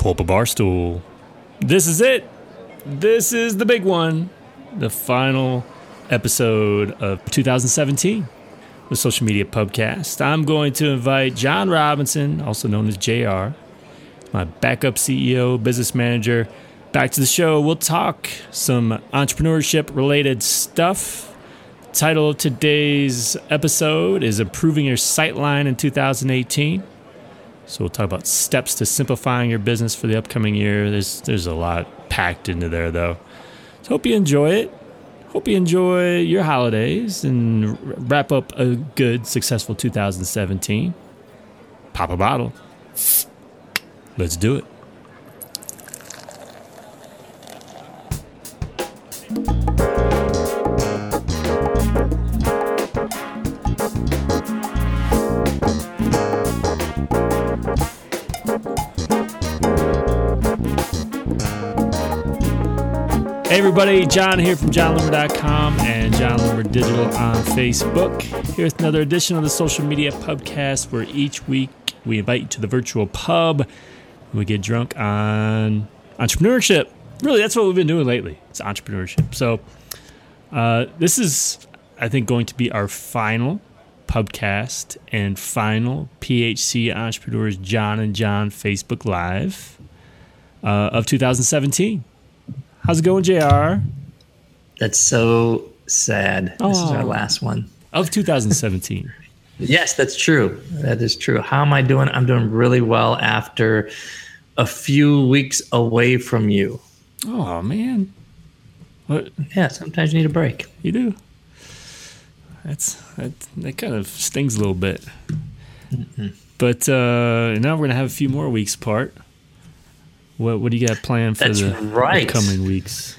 Pull up a bar stool. This is it. This is the big one. The final episode of 2017, the Social Media Pubcast. I'm going to invite John Robinson, also known as JR, my backup CEO, business manager, back to the show. We'll talk some entrepreneurship related stuff. Title of today's episode is Improving Your Sightline in 2018. So we'll talk about steps to simplifying your business for the upcoming year. There's there's a lot packed into there though. So hope you enjoy it. Hope you enjoy your holidays and wrap up a good, successful 2017. Pop a bottle. Let's do it. Everybody, Jon here from jonloomer.com and Jon Loomer Digital on Facebook. Here's another edition of the Social Media Pubcast where each week we invite you to the virtual pub. We get drunk on entrepreneurship. Really, that's what we've been doing lately. It's entrepreneurship. So uh, this is, I think, going to be our final pubcast and final PHC Entrepreneurs John and John Facebook Live uh, of 2017. How's it going, JR? That's so sad. Oh. This is our last one. Of 2017. Yes, that's true. That is true. How am I doing? I'm doing really well after a few weeks away from you. oh, man. What Yeah, sometimes you need a break. you do? That's that, that kind of stings a little bit. But uh, now we're going to have a few more weeks apart. What, what do you got planned for That's the right. upcoming weeks?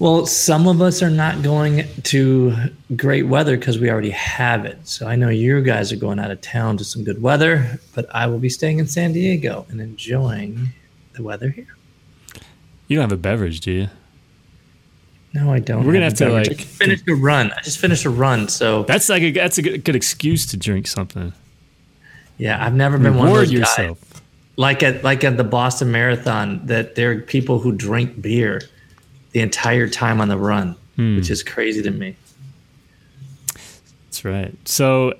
Well, some of us are not going to great weather because we already have it. So I know you guys are going out of town to some good weather, but I will be staying in San Diego and enjoying the weather here. You don't have a beverage, do you? No, I don't. We're gonna a have to, beverage. Like- just finished a run. I just finished a run, so That's like a, that's a good, good excuse to drink something. yeah, I've never been one of Reward those guys. Like at like at the Boston Marathon that there are people who drink beer the entire time on the run, Hmm. which is crazy to me. That's right. So,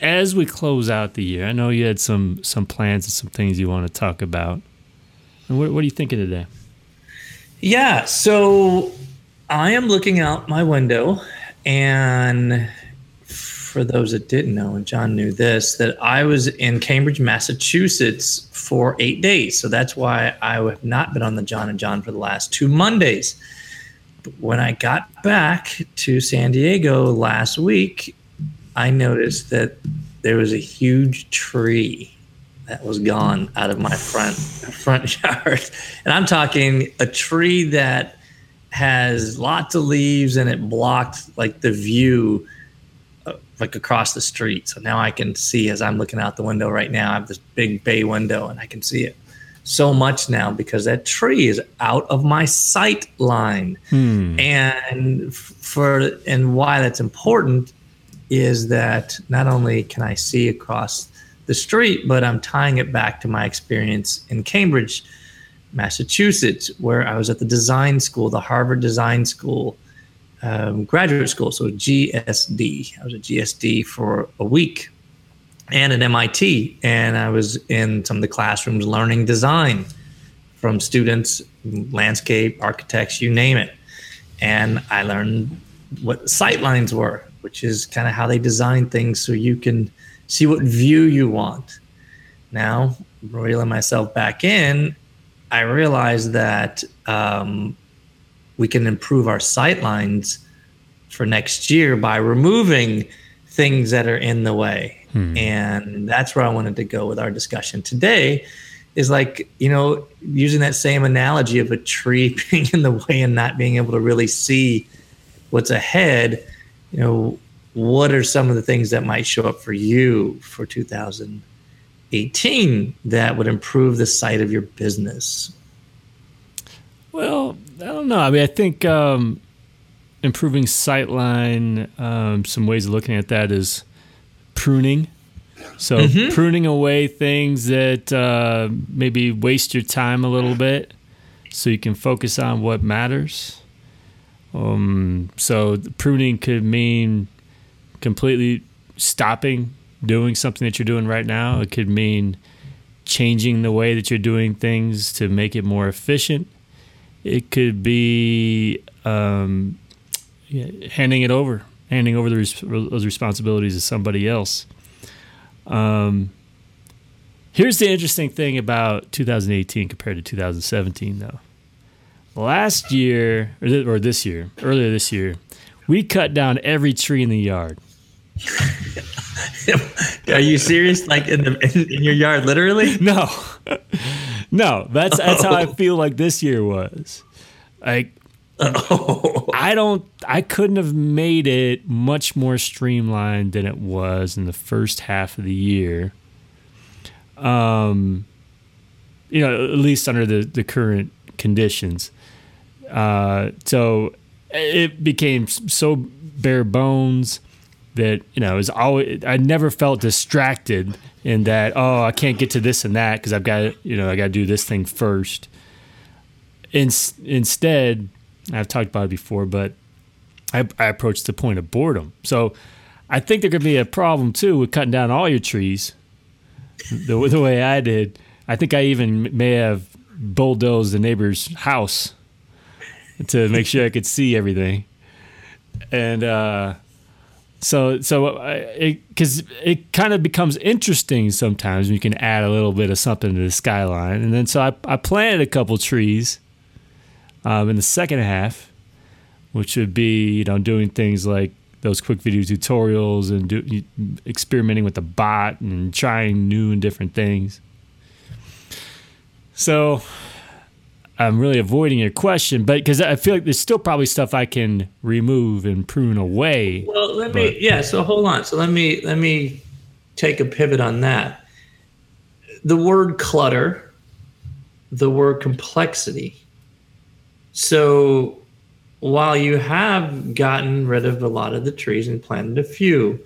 as we close out the year, I know you had some some plans and some things you want to talk about. And what, what are you thinking today? Yeah, so I am looking out my window and for those that didn't know, and Jon knew this, that I was in Cambridge, Massachusetts for eight days. So that's why I have not been on the John and John for the last two Mondays. But when I got back to San Diego last week, I noticed that there was a huge tree that was gone out of my front front yard. And I'm talking a tree that has lots of leaves and it blocked like the view like across the street. So now I can see as I'm looking out the window right now. I have this big bay window and I can see it so much now because that tree is out of my sight line. Hmm. And for and why that's important is that not only can I see across the street, but I'm tying it back to my experience in Cambridge, Massachusetts, where I was at the design school, the Harvard Design School um, graduate school, so GSD. I was at GSD for a week and at MIT, and I was in some of the classrooms learning design from students, landscape, architects, you name it. And I learned what sight lines were, which is kind of how they design things so you can see what view you want. Now, reeling myself back in, I realized that um, we can improve our sight lines for next year by removing things that are in the way. Hmm. And that's where I wanted to go with our discussion today is like, you know, using that same analogy of a tree being in the way and not being able to really see what's ahead, you know, what are some of the things that might show up for you for 2018 that would improve the sight of your business? Well, I don't know. I mean, I think um, improving sightline, um, some ways of looking at that is pruning. So mm-hmm. pruning away things that uh, maybe waste your time a little bit, so you can focus on what matters. Um, so pruning could mean completely stopping doing something that you're doing right now. It could mean changing the way that you're doing things to make it more efficient. It could be um, handing it over, handing over res- those responsibilities to somebody else. Um, here's the interesting thing about 2018 compared to 2017, though. Last year, or, th- or this year, earlier this year, we cut down every tree in the yard. Are you serious? Like in the in, in, your yard, literally? No, no. That's that's how I feel like this year was. Like, oh. I don't. I couldn't have made it much more streamlined than it was in the first half of the year. Um, you know, at least under the the current conditions. Uh, so it became so bare bones that you know is always I never felt distracted in that oh I can't get to this and that because I've got you know I got to do this thing first. In, instead, I've talked about it before, but I, I approached the point of boredom. So I think there could be a problem too with cutting down all your trees the, the way I did. I think I even may have bulldozed the neighbor's house to make sure I could see everything. And uh, so, so because it, it kind of becomes interesting sometimes when you can add a little bit of something to the skyline. And then so I, I planted a couple trees um, in the second half, which would be you know doing things like those quick video tutorials and do, experimenting with the bot and trying new and different things. So I'm really avoiding your question, but because I feel like there's still probably stuff I can remove and prune away. Well, let but, me yeah. So hold on. So let me let me take a pivot on that. The word clutter, the word complexity. So while you have gotten rid of a lot of the trees and planted a few,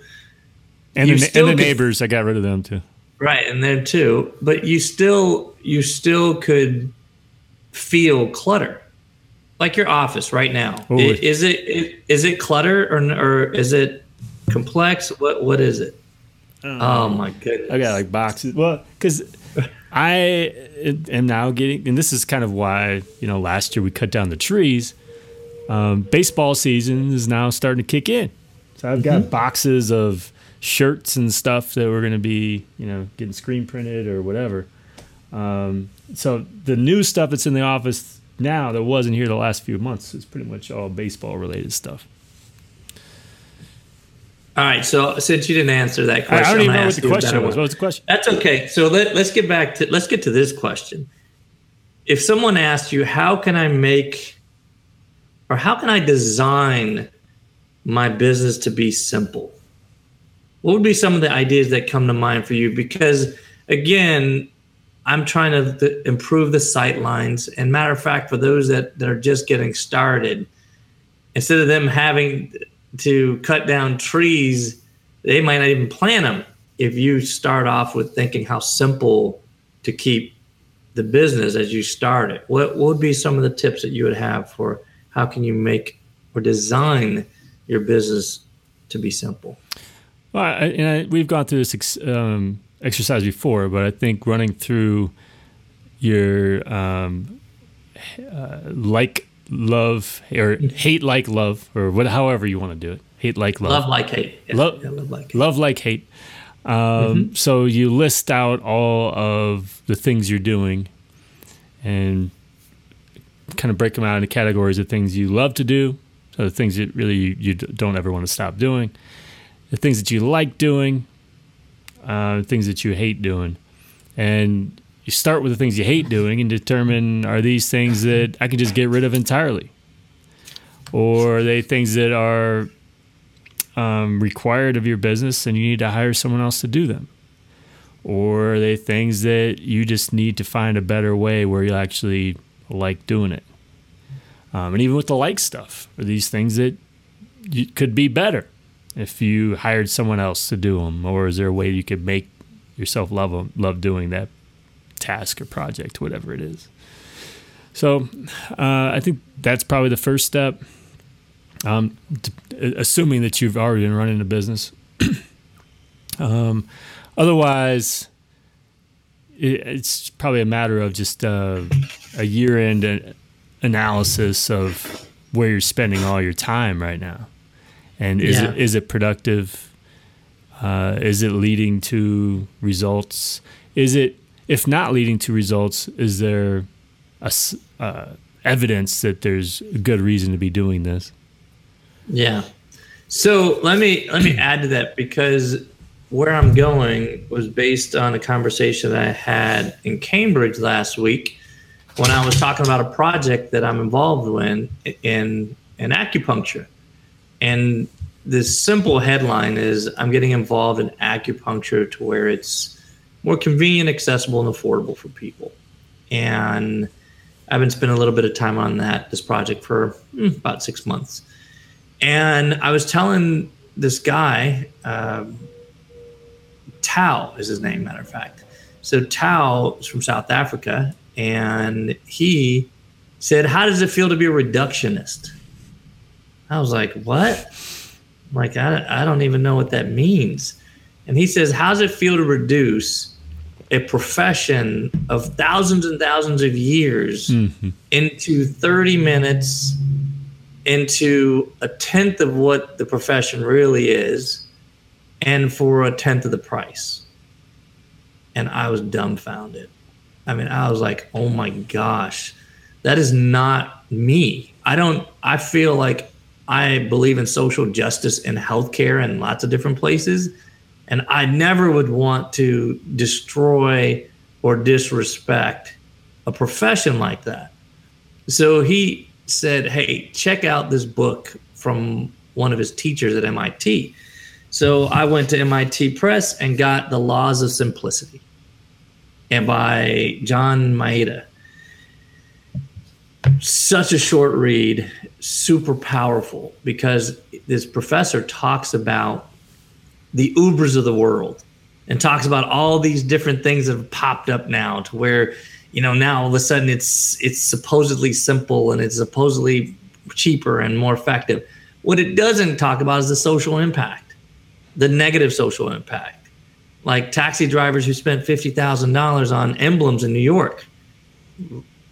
and, the, and the neighbors, I got rid of them too. Right, and them too. But you still you still could feel clutter. Like your office right now. Ooh. is it is it clutter or, or is it complex? What what is it? Oh my goodness. I got like boxes. Well because i am now getting and this is kind of why you know last year we cut down the trees um, baseball season is now starting to kick in. So i've got mm-hmm. boxes of shirts and stuff that we're going to be you know getting screen printed or whatever um, so the new stuff that's in the office now that wasn't here the last few months is pretty much all baseball related stuff. All right. So since you didn't answer that question, I don't even know what the question was. What was the question? That's okay. So let, let's get back to let's get to this question. If someone asked you, how can I make or how can I design my business to be simple? What would be some of the ideas that come to mind for you? Because again, I'm trying to th- improve the sight lines. And matter of fact, for those that, that are just getting started, instead of them having to cut down trees, they might not even plant them. If you start off with thinking how simple to keep the business as you start it, what, what would be some of the tips that you would have for how can you make or design your business to be simple? Well, I, I, we've gone through this um, exercise before, but I think running through your um, uh, like love or hate like love or what however you want to do it hate like love love like hate yeah. Lo- yeah, love like hate. love like hate um, mm-hmm. so you list out all of the things you're doing and kind of break them out into categories of things you love to do so the things that really you, you don't ever want to stop doing the things that you like doing uh, things that you hate doing, and you start with the things you hate doing and determine are these things that I can just get rid of entirely, or are they things that are um, required of your business and you need to hire someone else to do them, or are they things that you just need to find a better way where you actually like doing it. Um, and even with the like stuff, are these things that you, could be better? If you hired someone else to do them, or is there a way you could make yourself love them, love doing that task or project, whatever it is? So, uh, I think that's probably the first step. Um, t- assuming that you've already been running a business. um, otherwise, it, it's probably a matter of just uh, a year-end analysis of where you're spending all your time right now, and is yeah. it is it productive? Uh, is it leading to results? Is it if not leading to results? Is there a uh, evidence that there's a good reason to be doing this? Yeah. So let me let me add to that because where I'm going was based on a conversation that I had in Cambridge last week when I was talking about a project that I'm involved in in in acupuncture. And this simple headline is I'm getting involved in acupuncture to where it's more convenient, accessible, and affordable for people. And I've been spending a little bit of time on that this project for mm, about six months. And I was telling this guy, um, Tao is his name, matter of fact. So Tao is from South Africa, and he said, "How does it feel to be a reductionist?" I was like, "What?" I'm like, I, I don't even know what that means. And he says, "How does it feel to reduce a profession of thousands and thousands of years mm-hmm. into 30 minutes, into a tenth of what the profession really is, and for a tenth of the price?" And I was dumbfounded. I mean, I was like, oh my gosh, that is not me. I don't, I feel like I believe in social justice and healthcare in lots of different places. And I never would want to destroy or disrespect a profession like that. So he said, Hey, check out this book from one of his teachers at MIT. So I went to MIT Press and got The Laws of Simplicity and by John Maeda. Such a short read, super powerful because this professor talks about the Ubers of the world and talks about all these different things that have popped up now to where you know now all of a sudden it's it's supposedly simple and it's supposedly cheaper and more effective. What it doesn't talk about is the social impact, the negative social impact like taxi drivers who spent fifty thousand dollars on emblems in New York.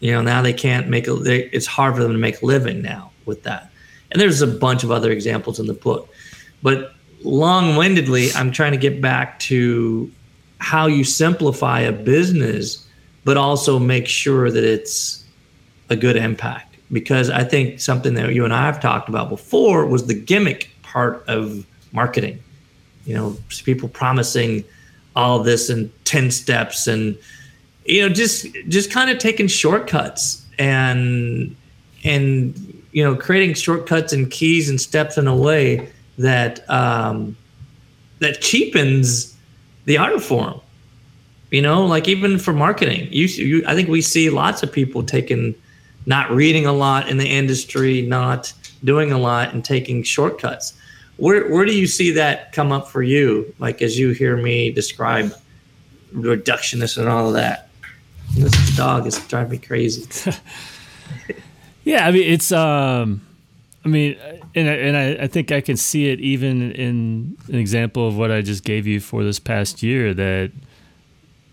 You know, now they can't make a. They, it's hard for them to make a living now with that. And there's a bunch of other examples in the book, but long-windedly, I'm trying to get back to how you simplify a business, but also make sure that it's a good impact. Because I think something that you and I have talked about before was the gimmick part of marketing. You know, people promising all this in 10 steps and you know just just kind of taking shortcuts and and you know creating shortcuts and keys and steps in a way that um that cheapens the art form you know like even for marketing you, you i think we see lots of people taking not reading a lot in the industry not doing a lot and taking shortcuts where where do you see that come up for you? Like as you hear me describe reductionist and all of that. This dog is driving me crazy. yeah, I mean it's um I mean, and and I, I think I can see it even in an example of what I just gave you for this past year that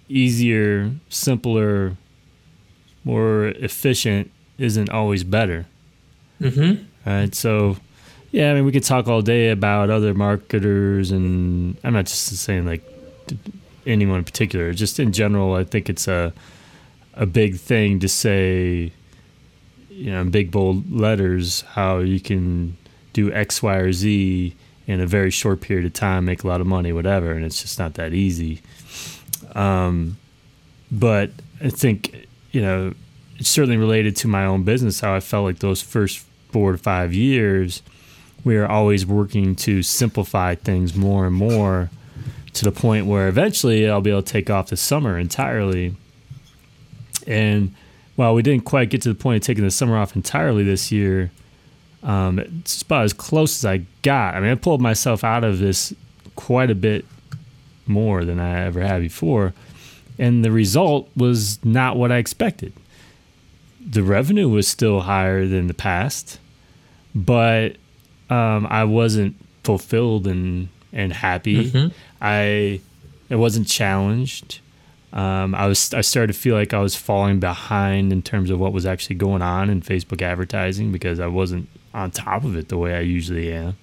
easier, simpler, more efficient isn't always better. Mm-hmm. Right. So yeah, I mean, we could talk all day about other marketers, and I'm not just saying like anyone in particular. Just in general, I think it's a a big thing to say, you know, in big bold letters, how you can do X, Y, or Z in a very short period of time, make a lot of money, whatever, and it's just not that easy. Um, but I think you know, it's certainly related to my own business. How I felt like those first four to five years we are always working to simplify things more and more to the point where eventually I'll be able to take off the summer entirely. And while we didn't quite get to the point of taking the summer off entirely this year, Um, it's about as close as I got. I mean, I pulled myself out of this quite a bit more than I ever had before, and the result was not what I expected. The revenue was still higher than the past, but um, I wasn't fulfilled and and happy. Mm-hmm. I it wasn't challenged. Um, I was I started to feel like I was falling behind in terms of what was actually going on in Facebook advertising because I wasn't on top of it the way I usually am.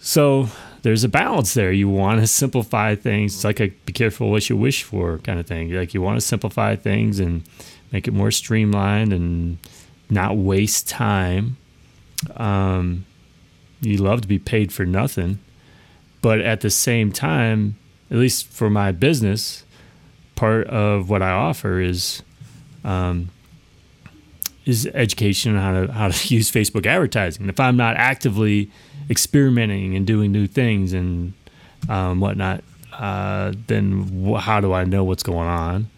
So there's a balance there. You want to simplify things. It's like a be careful what you wish for kind of thing. Like you want to simplify things and make it more streamlined and not waste time. Um, you love to be paid for nothing, but at the same time, at least for my business, part of what I offer is um, is education on how to how to use Facebook advertising. And If I'm not actively experimenting and doing new things and um, whatnot, uh, then how do I know what's going on?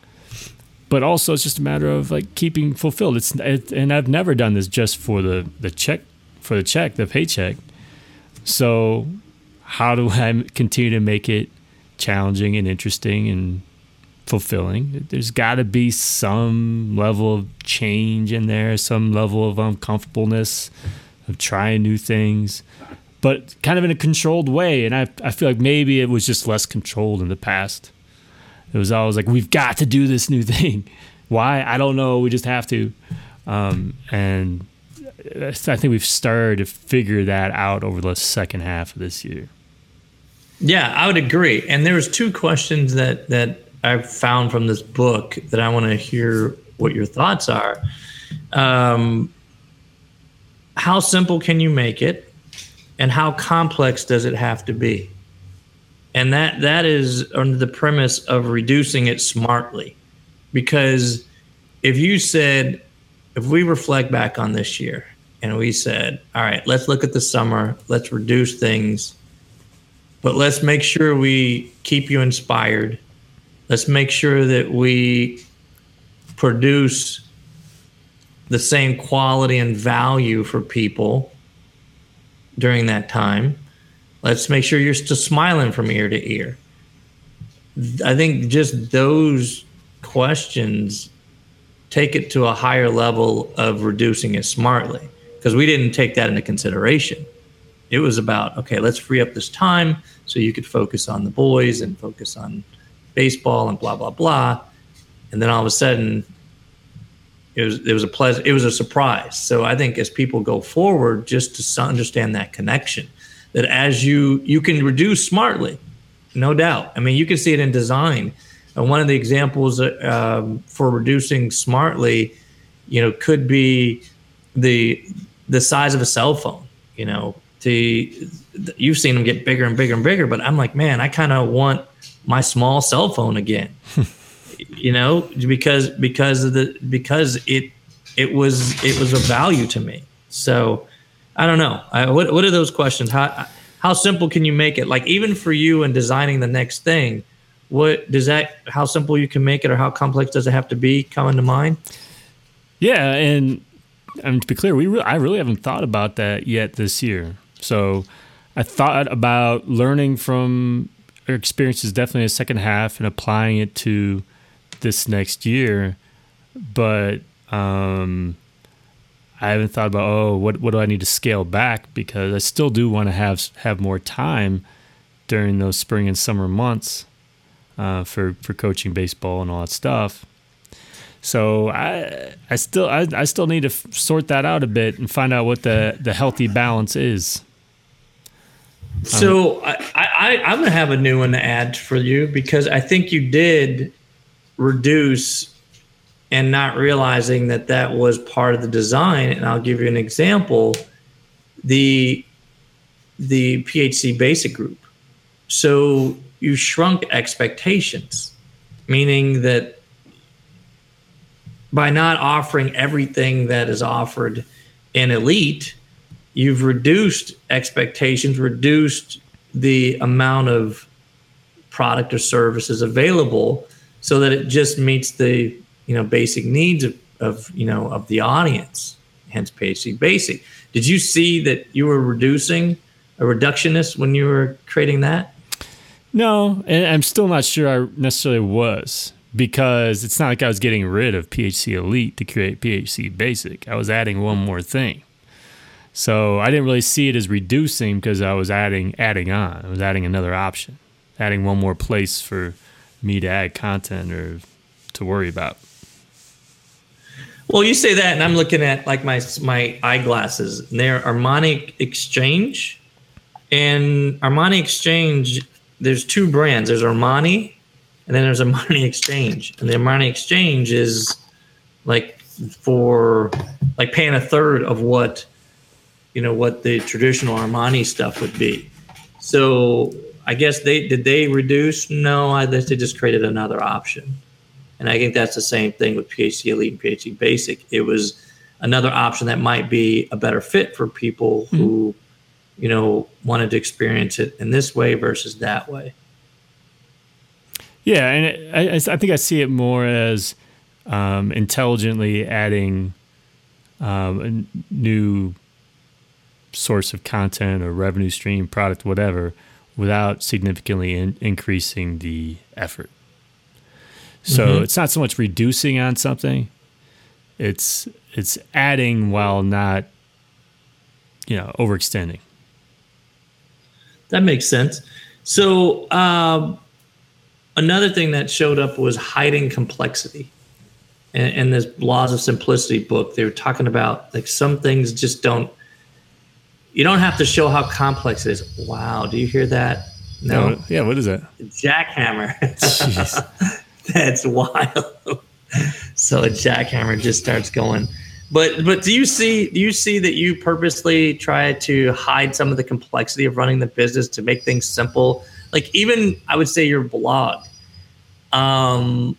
But also, it's just a matter of like keeping fulfilled. It's it, and I've never done this just for the the check for the check, the paycheck. So, how do I continue to make it challenging and interesting and fulfilling. There's got to be some level of change in there, some level of uncomfortableness of trying new things, but kind of in a controlled way. And I, I feel like maybe it was just less controlled in the past. It was always like, we've got to do this new thing. Why? I don't know. We just have to. Um, and I think we've started to figure that out over the second half of this year. Yeah, I would agree. And there's two questions that that I found from this book that I want to hear what your thoughts are. Um, how simple can you make it, and how complex does it have to be? And that that is under the premise of reducing it smartly, because if you said, if we reflect back on this year and we said, all right, let's look at the summer, let's reduce things, but let's make sure we keep you inspired let's make sure that we produce the same quality and value for people during that time. Let's make sure you're still smiling from ear to ear. I think just those questions take it to a higher level of reducing it smartly because we didn't take that into consideration. It was about, okay, let's free up this time so you could focus on the boys and focus on baseball and blah blah blah, and then all of a sudden it was it was a pleasant it was a surprise. So I think as people go forward, just to understand that connection, that as you you can reduce smartly, no doubt. I mean, you can see it in design. And one of the examples um, for reducing smartly, you know, could be the the size of a cell phone. You know, the you've seen them get bigger and bigger and bigger, but I'm like, man, I kind of want my small cell phone again. you know, because because of the because it it was it was a value to me. So I don't know. I, what what are those questions? How how simple can you make it? Like even for you in designing the next thing, what does that? How simple you can make it, or how complex does it have to be? Coming to mind? Yeah, and I mean, to be clear, we re- I really haven't thought about that yet this year. So I thought about learning from experience is definitely a second half and applying it to this next year. But um, I haven't thought about oh what what do I need to scale back because I still do want to have have more time during those spring and summer months uh, for for coaching baseball and all that stuff. So I I still I, I still need to f- sort that out a bit and find out what the the healthy balance is. So I, I, I'm going to have a new one to add for you because I think you did reduce and not realizing that that was part of the design. And I'll give you an example: the the PHC Basic Group. So you shrunk expectations, meaning that by not offering everything that is offered in Elite you've reduced expectations, reduced the amount of product or services available so that it just meets the you know basic needs of, of you know of the audience hence PHC Basic. Did you see that you were reducing a reductionist when you were creating that? No, and I'm still not sure I necessarily was because it's not like I was getting rid of PHC Elite to create PHC Basic. I was adding one more thing. So I didn't really see it as reducing because I was adding adding on. I was adding another option, adding one more place for me to add content or to worry about. Well, you say that, and I'm looking at like my my eyeglasses. And they're Armani Exchange, and Armani Exchange. There's two brands. There's Armani, and then there's Armani Exchange. And the Armani Exchange is like for like paying a third of what you know what the traditional Armani stuff would be. So I guess they did they reduce? No, I guess they just created another option. And I think that's the same thing with PHC Elite and PHC Basic. It was another option that might be a better fit for people mm-hmm. who, you know, wanted to experience it in this way versus that way. Yeah, and I, I think I see it more as um, intelligently adding um, a new source of content or revenue stream, product, whatever, without significantly in- increasing the effort. So mm-hmm. it's not so much reducing on something; it's it's adding while not, you know, overextending. That makes sense. So um, another thing that showed up was hiding complexity. In, in this Laws of Simplicity book, they were talking about like some things just don't. You don't have to show how complex it is. Wow, do you hear that? No. yeah, what is it? Jackhammer. That's wild. so a jackhammer just starts going. But but do you see do you see that you purposely try to hide some of the complexity of running the business to make things simple? Like even I would say your blog. Um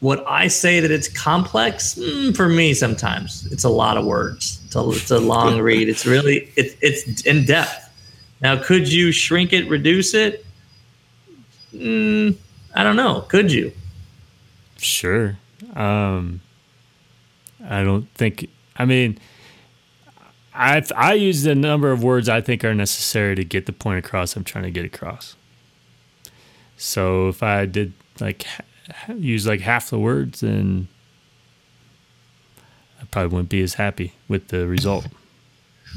would I say that it's complex? Mm, for me, sometimes it's a lot of words. It's a, it's a long read. It's really it's it's in depth. Now, could you shrink it, reduce it? Mm, I don't know. Could you? Sure. Um, I don't think. I mean, I I use the number of words I think are necessary to get the point across I'm trying to get across. So if I did like use like half the words, then I probably wouldn't be as happy with the result.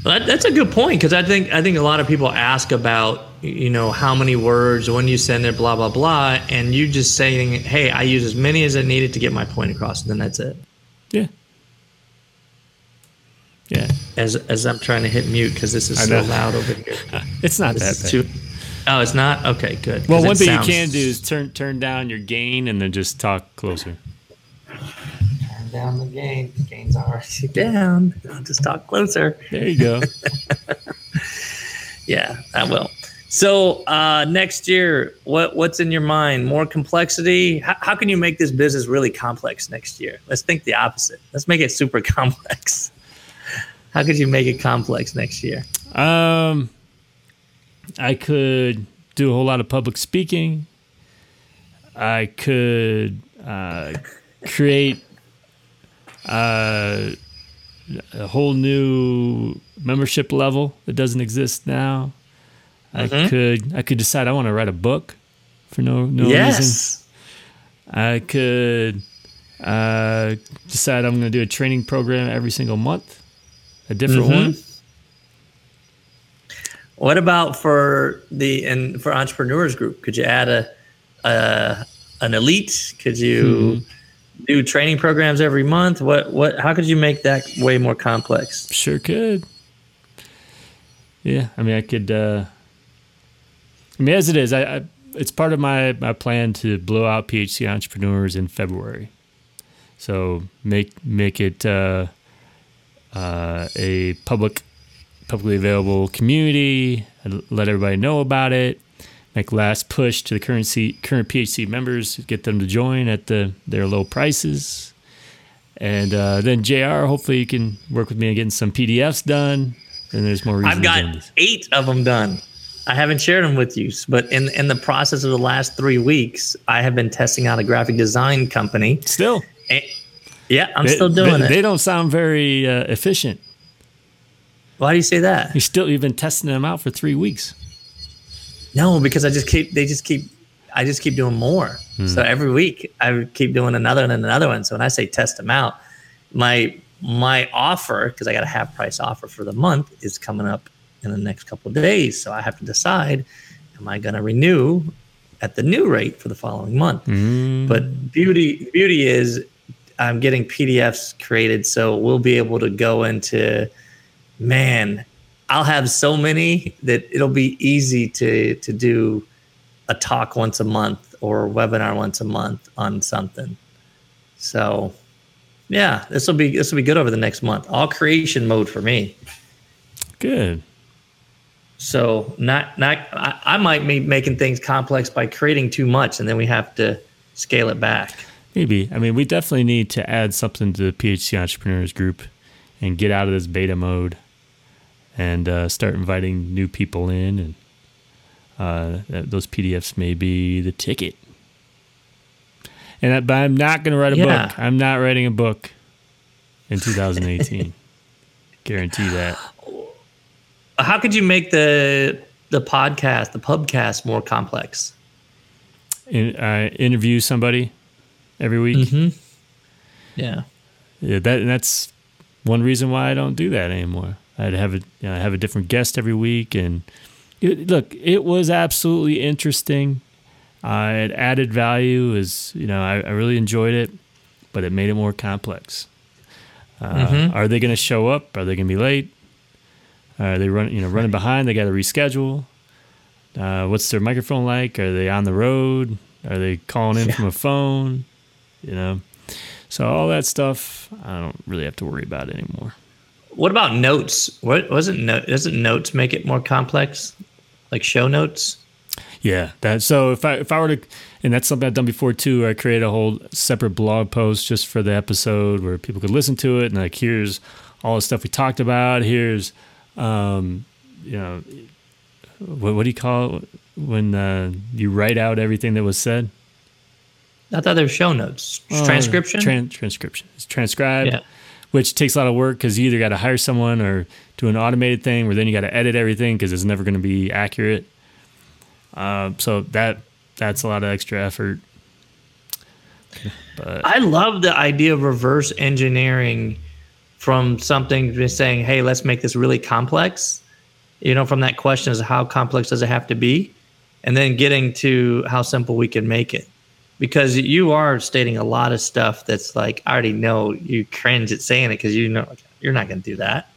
Well, that, that's a good point because I think I think a lot of people ask about you know how many words when you send it, blah blah blah, and you just saying, "Hey, I use as many as I needed to get my point across," and then that's it. Yeah. Yeah. As as I'm trying to hit mute because this is so loud over here. It's not this that bad. Too, oh, it's not. Okay, good. Well, one thing sounds, you can do is turn turn down your gain and then just talk closer Turn down the gain. The gain's already down. I'll just talk closer. There you go. yeah, I will. So uh, next year, what what's in your mind? More complexity? How, how can you make this business really complex next year? Let's think the opposite. Let's make it super complex. How could you make it complex next year? Um, I could do a whole lot of public speaking. I could uh, create uh, a whole new membership level that doesn't exist now. Mm-hmm. I could I could decide I want to write a book for no no yes. reason. I could uh, decide I'm going to do a training program every single month, a different mm-hmm. one. What about for the and for entrepreneurs group? Could you add a, a an elite? Could you? Mm-hmm do training programs every month? What what? How could you make that way more complex? Sure could. Yeah, I mean, I could. Uh, I mean, as it is, I, I it's part of my my plan to blow out PHC entrepreneurs in February. So make make it uh, uh, a public, publicly available community. Let everybody know about it make last push to the currency current PHC members, get them to join at the their low prices. And uh, then JR, hopefully you can work with me on getting some PDFs done. And there's more. Reasons. I've got eight of them done. I haven't shared them with you, but in in the process of the last three weeks, I have been testing out a graphic design company. Still. And, Yeah, I'm They- still doing they, it. They don't sound very uh, efficient. Why do you say that? You still you've been testing them out for three weeks. No, because I just keep they just keep I just keep doing more. Hmm. So every week I keep doing another and another one. So when I say test them out, my my offer because I got a half price offer for the month is coming up in the next couple of days. So I have to decide: Am I going to renew at the new rate for the following month? Hmm. But beauty beauty is I'm getting PDFs created, so we'll be able to go into man. I'll have so many that it'll be easy to to do a talk once a month or a webinar once a month on something. So, yeah, this will be this will be good over the next month. All creation mode for me. Good. So not not I, I might be making things complex by creating too much, and then we have to scale it back. Maybe. I mean, we definitely need to add something to the PHC Entrepreneurs group and get out of this beta mode and uh, start inviting new people in. And uh, those PDFs may be the ticket. And I, but I'm not going to write a Yeah. book. I'm not writing a book in 2018. Guarantee that. How could you make the the podcast, the pubcast, more complex? In, uh, interview somebody every week. Yeah. Yeah, that and that's one reason why I don't do that anymore. I'd have a you know, I have a different guest every week, and it, look, it was absolutely interesting. Uh, it added value. Is you know I, I really enjoyed it, but it made it more complex. Uh, Are they going to show up? Are they going to be late? Are they run you know running behind? They got to reschedule. Uh, what's their microphone like? Are they on the road? Are they calling in from a phone? You know, so all that stuff, I don't really have to worry about anymore. What about notes? What wasn't no, doesn't notes make it more complex? Like show notes? Yeah, that. So if I if I were to, and that's something I've done before too. I create a whole separate blog post just for the episode where people could listen to it and like here's all the stuff we talked about. Here's, um, you know, what what do you call it when uh, you write out everything that was said? I thought they were show notes. Oh, Transcription? Tran- transcription. It's transcribed, Yeah. Which takes a lot of work because you either got to hire someone or do an automated thing where then you got to edit everything because it's never going to be accurate. Uh, so that that's a lot of extra effort. But I love the idea of reverse engineering from something just saying, hey, let's make this really complex. You know, from that question is how complex does it have to be? And then getting to how simple we can make it. Because you are stating a lot of stuff that's like, I already know you cringe at saying it because you know you're not going to do that.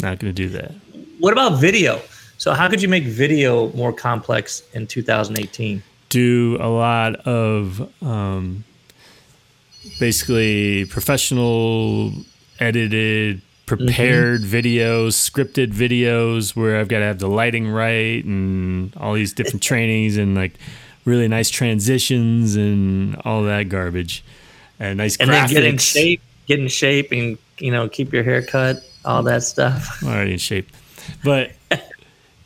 not going to do that. What about video? So, how could you make video more complex in 2018? Do a lot of um, basically professional edited prepared videos scripted videos where i've got to have the lighting right and all these different trainings and like really nice transitions and all that garbage and nice And graphics then get in shape, get in shape, and you know, keep your hair cut, all that stuff. I'm already in shape. But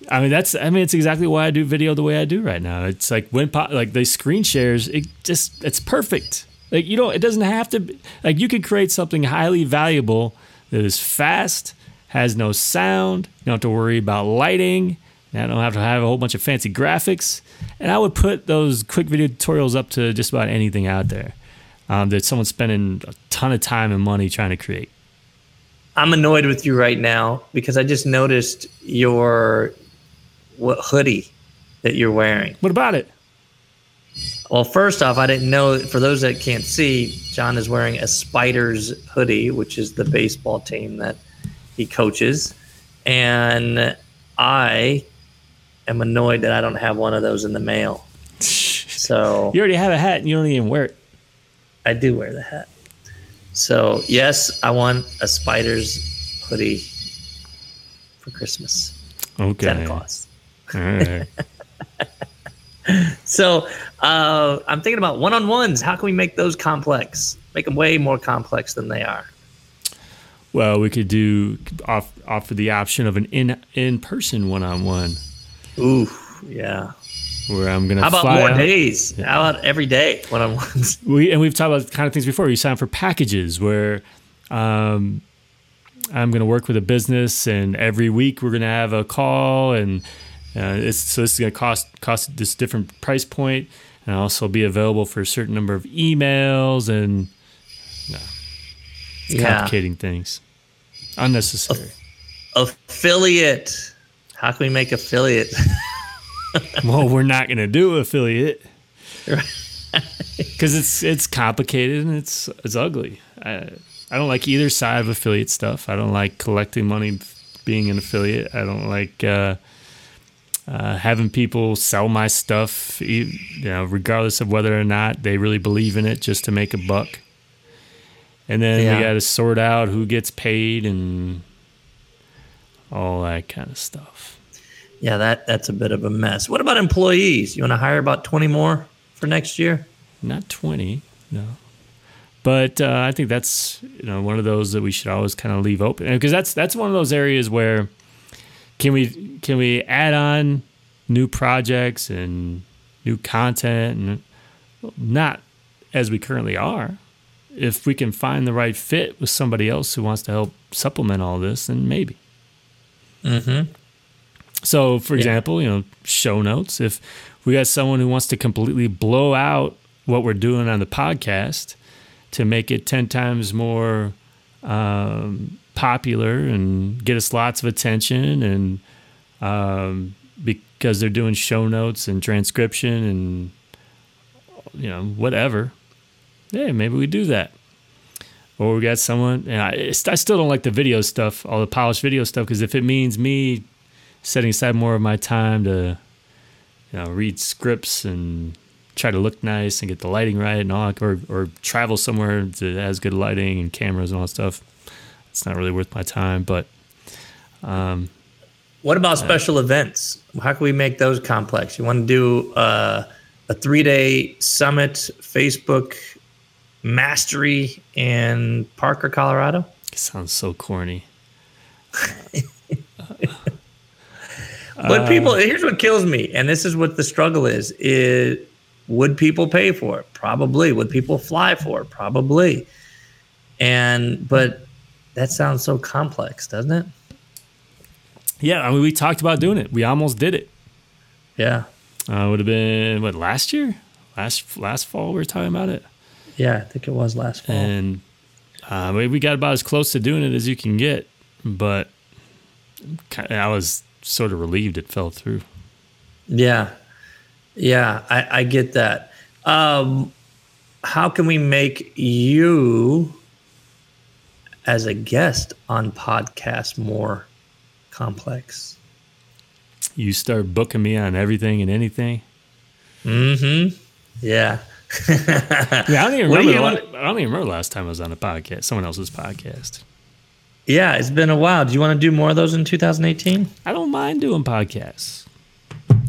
I mean, that's I mean, it's exactly why I do video the way I do right now. It's like when po- like the screen shares, it just it's perfect. Like you don't, it doesn't have to. Be, like you can create something highly valuable that is fast, has no sound. You don't have to worry about lighting. and I don't have to have a whole bunch of fancy graphics. And I would put those quick video tutorials up to just about anything out there um, that someone's spending a ton of time and money trying to create. I'm annoyed with you right now because I just noticed your what hoodie that you're wearing. What about it? Well, first off, I didn't know. For those that can't see, Jon is wearing a Spiders hoodie, which is the baseball team that he coaches, and I am annoyed that I don't have one of those in the mail. So You already have a hat and you don't even wear it. I do wear the hat. So yes, I want a Spiders hoodie for Christmas. Okay. Santa Claus. All right. So uh, I'm thinking about one-on-ones. How can we make those complex? Make them way more complex than they are. Well, we could do off, offer the option of an in in person one on one. Ooh, yeah. where I'm gonna How about more out. days? How about every day? One on ones. We and we've talked about kind of things before. You sign up for packages where um, I'm going to work with a business, and every week we're going to have a call, and uh, it's, so this is going to cost cost this different price point, and also be available for a certain number of emails, and it's Yeah. complicating things, unnecessary. Affiliate. How can we make affiliate? well, we're not going to do affiliate because it's it's complicated and it's it's ugly. I, I don't like either side of affiliate stuff. I don't like collecting money being an affiliate. I don't like uh, uh, having people sell my stuff, you know, regardless of whether or not they really believe in it, just to make a buck. And then Yeah. we got to sort out who gets paid and all that kind of stuff. yeah, that that's a bit of a mess. What about employees? You want to hire about twenty more for next year? not 20 no but uh, i think that's you know one of those that we should always kind of leave open because that's that's one of those areas where can we can we add on new projects and new content and not as we currently are if we can find the right fit with somebody else who wants to help supplement all this then maybe Mm-hmm. so, for example, you know, show notes. If we got someone who wants to completely blow out what we're doing on the podcast to make it 10 times more um, popular and get us lots of attention, and um, because they're doing show notes and transcription and, you know, whatever, yeah, maybe we do that. Or we got someone, and I, I still don't like the video stuff, all the polished video stuff, because if it means me setting aside more of my time to you know read scripts and try to look nice and get the lighting right and all or or travel somewhere that has good lighting and cameras and all that stuff it's not really worth my time but um What about special events? How can we make those complex? You want to do uh, a three day summit, Facebook mastery in Parker, Colorado? it sounds so corny But people, here's what kills me, and this is what the struggle is: is would people pay for it? Probably. Would people fly for it? Probably. And but that sounds so complex, doesn't it? yeah i mean we talked about doing it we almost did it Yeah, uh would have been what last year last last fall we were talking about it yeah. I think it was last fall. and uh, we we got about as close to doing it as you can get, but I was sort of relieved it fell through. Yeah, yeah, I, I get that. Um, how can we make you, as a guest on podcast, more complex? You start booking me on everything and anything. Mm-hmm. Yeah. Yeah, I don't even remember. you the want- I don't even remember the last time I was on a podcast, someone else's podcast. Yeah, it's been a while. Do you want to do more of those in 2018? I don't mind doing podcasts.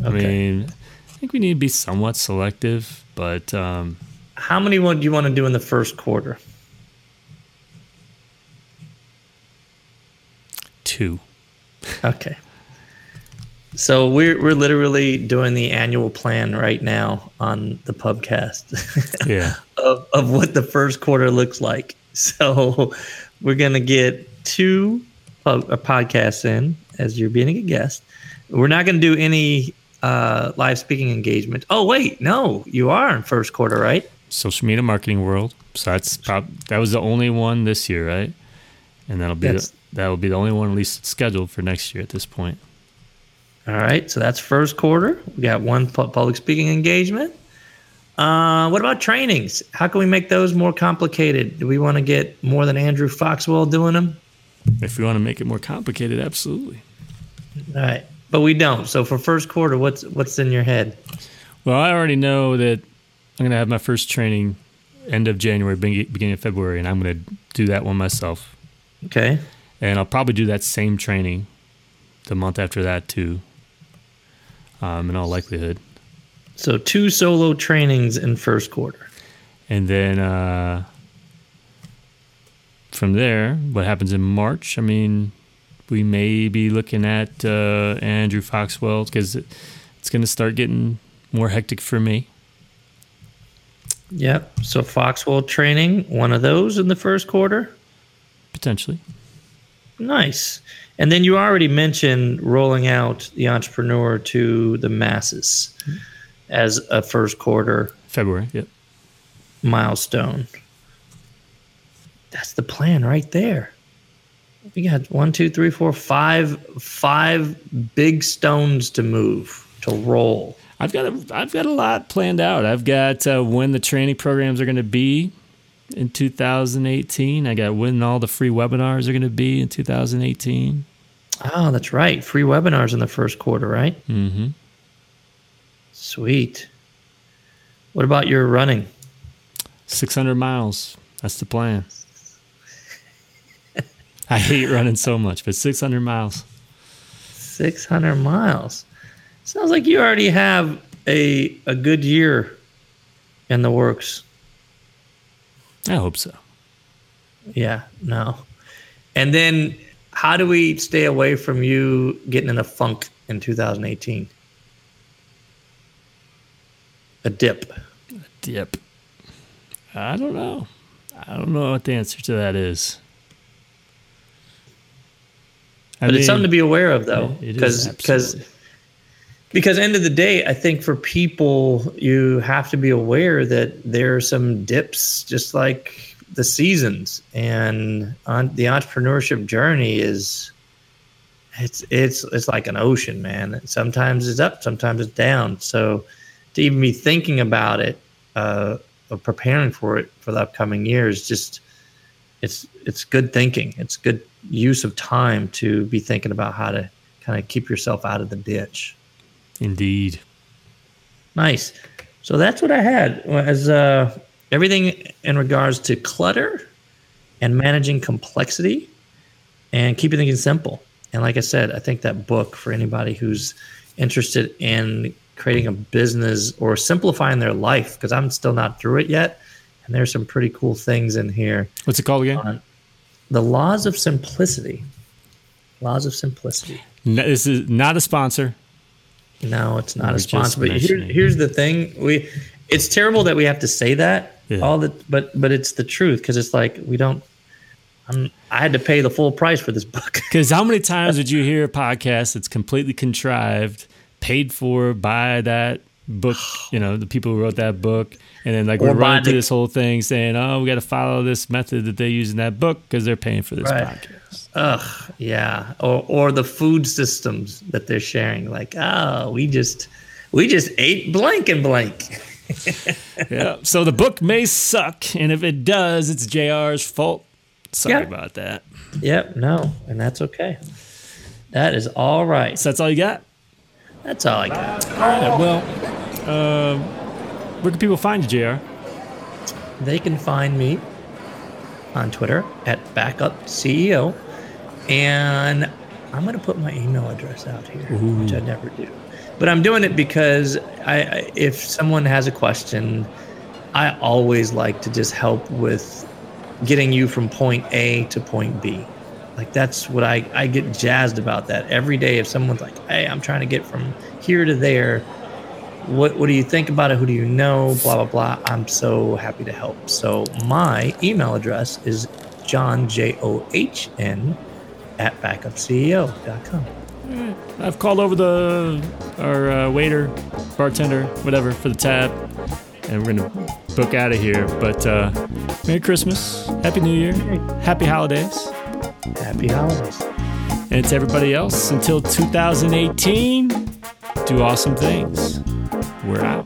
I mean, I think we need to be somewhat selective, but um, How many do you want to do in the first quarter? two. Okay. So we're we're literally doing the annual plan right now on the pubcast Yeah. of, of what the first quarter looks like. So we're gonna get two pub, uh, podcasts in as you're being a guest. We're not gonna do any uh, live speaking engagement. Oh wait, no, you are in first quarter, right? Social media marketing world. So that's prob- that was the only one this year, right? And that'll be the, that will be the only one at least scheduled for next year at this point. All right, so that's first quarter. We got one public speaking engagement. Uh, what about trainings? How can we make those more complicated? Do we want to get more than Andrew Foxwell doing them? If we want to make it more complicated, absolutely. All right, but we don't. So for first quarter, what's what's in your head? Well, I already know that I'm going to have my first training end of January, beginning of February, and I'm going to do that one myself. Okay, And I'll probably do that same training the month after that too, um, in all likelihood. so two solo trainings in first quarter. And then uh, from there, what happens in March? I mean, we may be looking at uh, Andrew Foxwell because it, it's going to start getting more hectic for me. Yep. So Foxwell training, one of those in the first quarter. Potentially. Nice. And then you already mentioned rolling out the entrepreneur to the masses as a first quarter February. Yep. milestone. That's the plan right there. We got one, two, three, four, five, five big stones to move to roll. I've got a, I've got a lot planned out. I've got uh, when the training programs are going to be in 2018. I got when all the free webinars are going to be in 2018. Oh, that's right. Free webinars in the first quarter, right? Mm-hmm. Sweet. What about your running? 600 miles. That's the plan. I hate running so much, but 600 miles. 600 miles. Sounds like you already have a a good year in the works. I hope so. Yeah, no. And then how do we stay away from you getting in a funk in 2018? A dip. A dip. I don't know. I don't know what the answer to that is. I But it's something to be aware of though. Because because. Because end of the day, I think for people you have to be aware that there are some dips just like the seasons and on the entrepreneurship journey is it's it's it's like an ocean, man. Sometimes it's up, sometimes it's down. So to even be thinking about it, uh, or preparing for it for the upcoming years, just it's it's good thinking. It's good use of time to be thinking about how to kind of keep yourself out of the ditch. Indeed. Nice. So that's what I had as uh, everything in regards to clutter and managing complexity and keeping things simple. And like I said, I think that book for anybody who's interested in creating a business or simplifying their life, because I'm still not through it yet. And there's some pretty cool things in here. What's it called again? on the laws of simplicity. Laws of simplicity. No, this is not a sponsor. No, it's not We're a sponsor. But here, here's the thing: we, it's terrible that we have to say that Yeah. all the, but but it's the truth because it's like we don't. I'm, I had to pay the full price for this book. Because how many times would you hear a podcast that's completely contrived, paid for by that book, you know, the people who wrote that book, and then like Or we're running through the- this whole thing saying, oh, we got to follow this method that they use in that book because they're paying for this Right. podcast. Ugh, yeah. Or or the food systems that they're sharing. Like, oh, we just we just ate blank and blank. yeah. So the book may suck, and if it does, it's JR's fault. Sorry Yeah. about that. Yep. No, and that's okay. That is all right. So that's all you got? That's all I got. All right. Well, um, where can people find you, JR? They can find me on Twitter at backupceo. And I'm going to put my email address out here, which I never do. But I'm doing it because I, I, if someone has a question, I always like to just help with getting you from point A to point B. Like that's what I, I get jazzed about that every day. If someone's like, hey, I'm trying to get from here to there, what what do you think about it? Who do you know? Blah blah blah. I'm so happy to help. So my email address is John J O H N at backupceo.com. I've called over the our uh, waiter, bartender, whatever for the tab, and we're gonna book out of here. But uh, Merry Christmas, Happy New Year, Happy Holidays, Happy holidays. and to everybody else until 2018. Do awesome things. We're out.